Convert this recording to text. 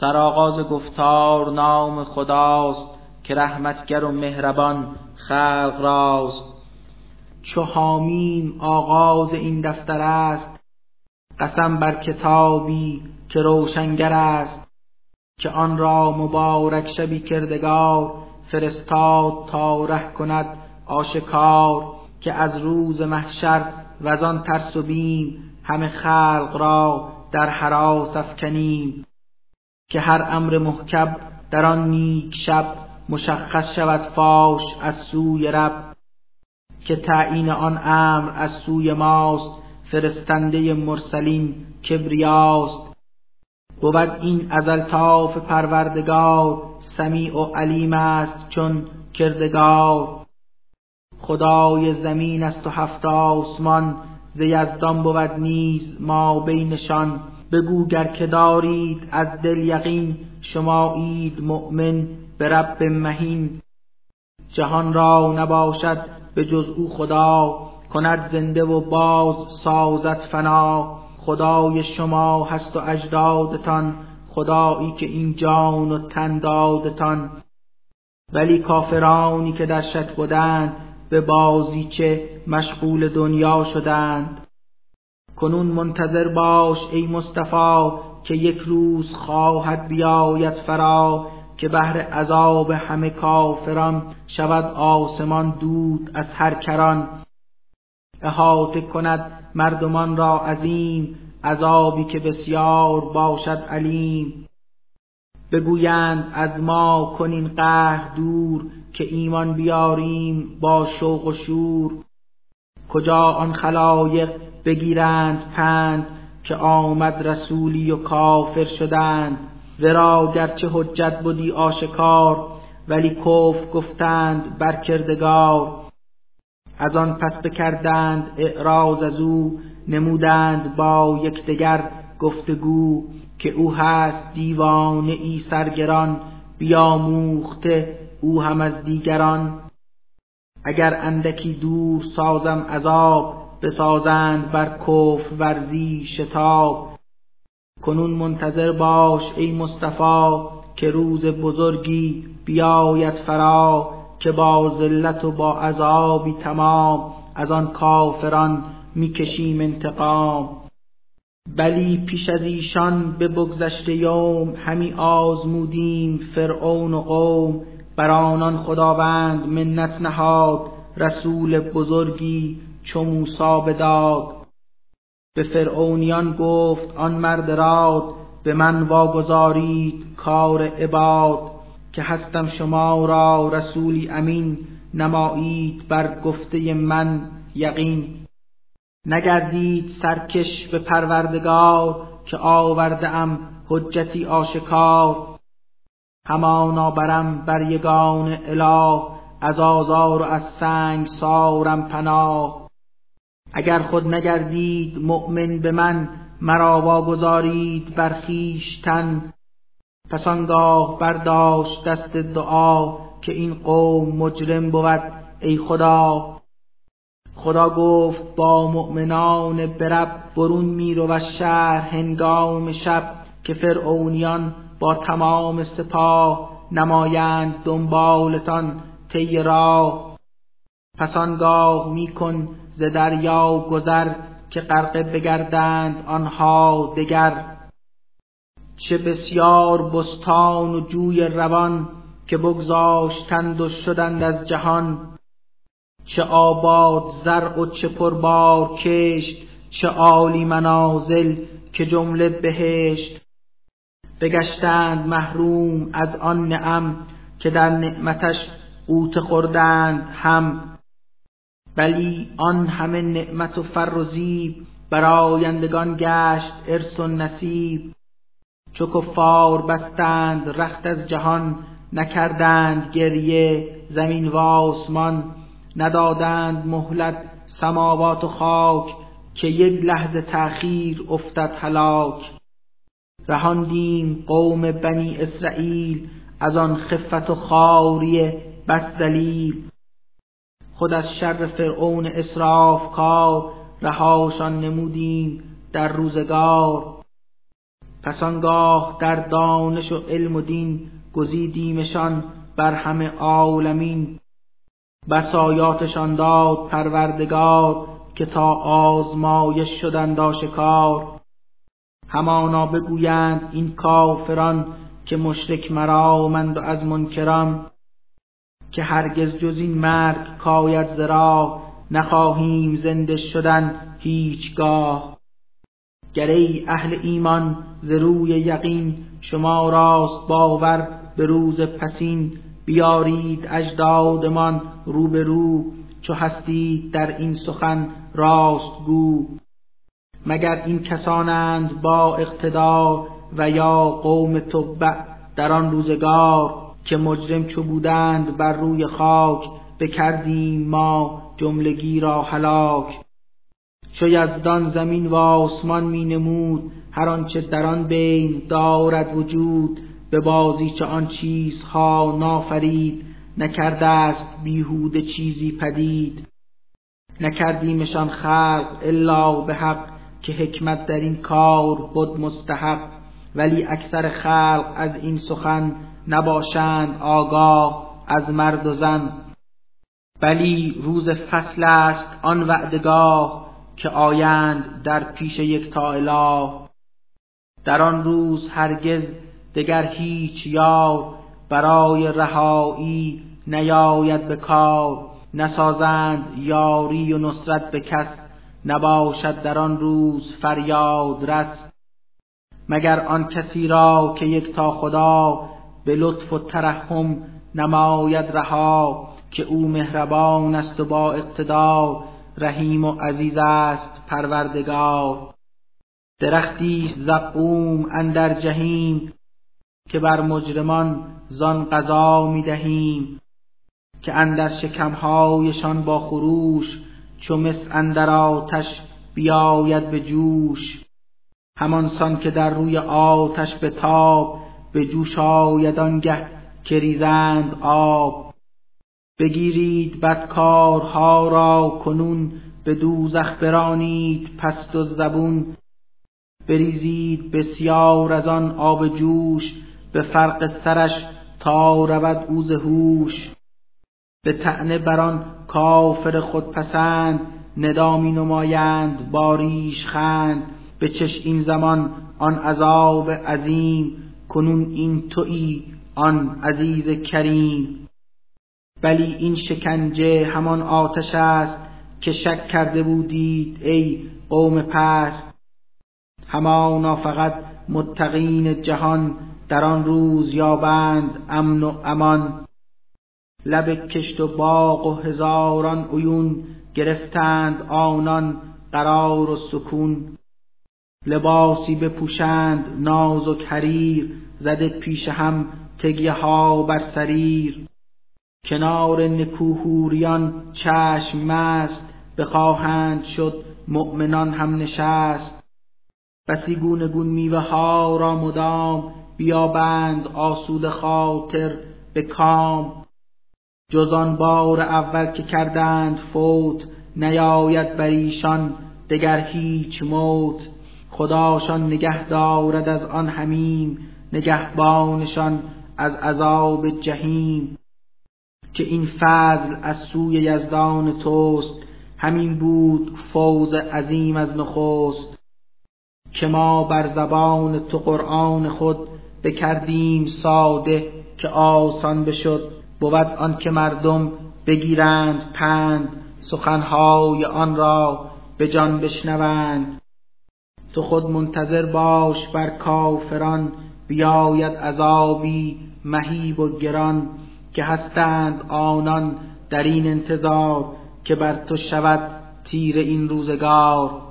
سرآغاز گفتار نام خداست که رحمتگر و مهربان خلق راست. چو حامیم آغاز این دفتر است قسم بر کتابی که روشنگر است که آن را مبارک شبی کردگار فرستاد تا ره کند آشکار که از روز محشر و آن ترس و بیم همه خلق را در حراس افکنیم. که هر امر محکب در آن نیک شب مشخص شود فاش از سوی رب که تعیین آن امر از سوی ماست فرستنده مرسلین کبریاست. بود این از الطاف پروردگار سمیع و علیم است چون کردگار. خدای زمین است و هفت آسمان ز یزدان بود نیز ما بینشان. بگو گر که دارید از دل یقین اید مؤمن به رب مهین. جهان را نباشد به جز او خدا کند زنده و باز سازد فنا. خدای شما هست و اجدادتان خدایی که این جان و تن دادتان. ولی کافرانی که در شک بودند به بازیچه مشغول دنیا شدند. کنون منتظر باش ای مصطفی که یک روز خواهد بیاید فرا که بهر عذاب همه کافران شود آسمان دود از هر کران. احاطه کند مردمان را عظیم عذابی که بسیار باشد علیم. بگویند از ما کنین قهر دور که ایمان بیاریم با شوق و شور. کجا آن خلایق بگیرند پند که آمد رسولی و کافر شدند. ورا گرچه حجت بودی آشکار ولی کف گفتند بر کردگار. از آن پس بکردند اعراض از او نمودند با یکدیگر گفتگو که او هست دیوانه ای سرگران بیاموخته او هم از دیگران. اگر اندکی دور سازم عذاب بسازند بر کف ورزی شتاب. کنون منتظر باش ای مصطفی که روز بزرگی بیاید فرا که با ذلت و با عذابی تمام از آن کافران می‌کشیم انتقام. بلی پیش از ایشان به بگذشت یوم همی آزمودیم فرعون و قوم. بر آنان خداوند منت نهاد رسول بزرگی چو موسی بداد به فرعونیان گفت آن مرد راد به من واگذارید کار عباد که هستم شما را رسولی امین نمایید بر گفته من یقین. نگردید سرکش به پروردگار که آورده ام حجتی آشکار. همانا برم بر یگان اله از آزار و از سنگ سارم پناه. اگر خود نگردید مؤمن به من مرا واگذارید بر خویشتن. پس آنگاه برداشت دست دعا که این قوم مجرم بود ای خدا. خدا گفت با مؤمنان برب برون میرو و شهر هنگام شب که فرعونیان با تمام سپاه نمایند دنبالتان طی راه. پس آنگاه میکن ز دریا گذر که غرقه بگردند آنها دگر. چه بسیار بستان و جوی روان که بگذاشتند و شدند از جهان. چه آباد زرع و چه پربار کشت چه عالی منازل که جمله بهشت. بگشتند محروم از آن نعم که در نعمتش قوت خوردند هم. ولی آن همه نعمت و فر و زیب برایندگان گشت ارث و نصیب. چو کفار بستند رخت از جهان نکردند گریه زمین و آسمان ندادند مهلت سماوات و خاک که یک لحظه تأخیر افتد هلاک. رهاندیم قوم بنی اسرائیل از آن خفت و خاری بس دلیل. خود از شر فرعون اسراف کار رهاشان نمودیم در روزگار. پس آنگاه در دانش و علم و دین گزیدیمشان بر همه عالمین. بسایاتشان داد پروردگار که تا آزمایش شدند آشکار. همانا بگویند این کافران که مشرک مرامند و از منکران. که هرگز جز این مرگ کاید زرا نخواهیم زنده شدن هیچگاه. گره اهل ایمان ز روی یقین شما راست باور به روز پسین بیارید اجدادمان رو به رو چو هستید در این سخن راست گو مگر این کسانند با اقتدار و یا قوم تبع در آن روزگار؟ که مجرم چو بودند بر روی خاک بکردیم ما جملگی را هلاک. چو یزدان زمین و آسمان می نمود هر آنچه در آن بین دارد وجود. به بازیچه آن چیزها نافرید نکرده است بیهوده چیزی پدید. نکردیمشان خلق الا به حق که حکمت در این کار بود مستحق. ولی اکثر خلق از این سخن نباشند آگاه از مرد و زن. بلی روز فصل است آن وعدگاه که آیند در پیش یک تا اله. در آن روز هرگز دگر هیچ یار برای رهایی نیاید به کار. نسازند یاری و نصرت به کس نباشد در آن روز فریاد رس. مگر آن کسی را که یک تا خدا به لطف و ترحم نماید رها که او مهربان است و با اقتدار رحیم و عزیز است پروردگار. درختی زقوم اندر جهیم که بر مجرمان زان قضا می دهیم که اندر شکمهایشان با خروش چو مس اندر آتش بیاید به جوش. همان سان که در روی آتش به تاب به جوش آید آنگه که ریزند آب. بگیرید بدکارها را کنون به دوزخ برانید پست و زبون. بریزید بسیار از آن آب جوش به فرق سرش تا رود اوز هوش. به تعنه بران کافر خود پسند ندامی نمایند باریش خند. به چش این زمان آن عذاب عظیم کنون این تویی آن عزیز کریم. بلی این شکنجه همان آتش است که شک کرده بودید ای قوم پست. همانا فقط متقین جهان در آن روز یابند امن و امان. لب کشت و باغ و هزاران عیون گرفتند آنان قرار و سکون. لباسی بپوشند نازک حریر زده پیش هم تگیه ها بر سریر. کنار نکوهوریان چشم مست بخواهند شد مؤمنان هم نشست. بسی گونه گون میوه ها را مدام بیابند آسود خاطر به کام. جز آن بار اول که کردند فوت نیاید بر ایشان دگر هیچ موت. خداشان نگه دارد از آن همیم نگهبانشان از عذاب جهیم. که این فضل از سوی یزدان توست همین بود فوز عظیم از نخست. که ما بر زبان تو قرآن خود بکردیم ساده که آسان بشد. بود آن که مردم بگیرند پند سخنهای آن را به جان بشنوند. تو خود منتظر باش بر کافران بیاید عذابی مهیب و گران که هستند آنان در این انتظار که بر تو شود تیر این روزگار.